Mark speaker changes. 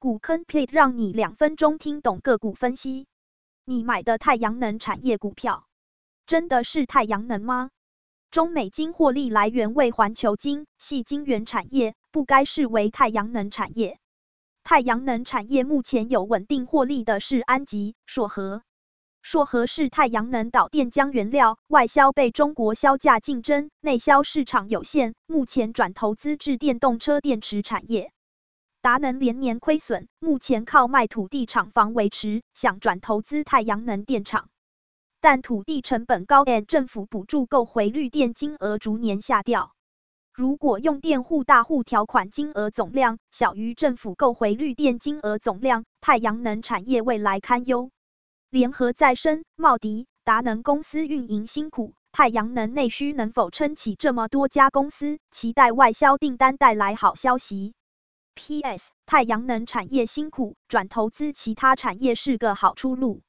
Speaker 1: 股坑 plate 让你两分钟听懂个股分析。你买的太阳能产业股票，真的是太阳能吗？中美晶获利来源为环球金系晶圆产业，不该视为太阳能产业。太阳能产业目前有稳定获利的是安吉、硕和。硕和是太阳能导电浆原料，外销被中国销价竞争，内销市场有限，目前转投资至电动车电池产业。达能连年亏损，目前靠卖土地厂房维持，想转投资太阳能电厂，但土地成本高政府补助购回绿电金额逐年下调。如果用电户大户条款金额总量小于政府购回绿电金额总量，太阳能产业未来堪忧。联合再生、茂迪、达能公司运营辛苦，太阳能内需能否撑起这么多家公司？期待外销订单带来好消息。PS，太阳能产业辛苦，转投资其他产业是个好出路。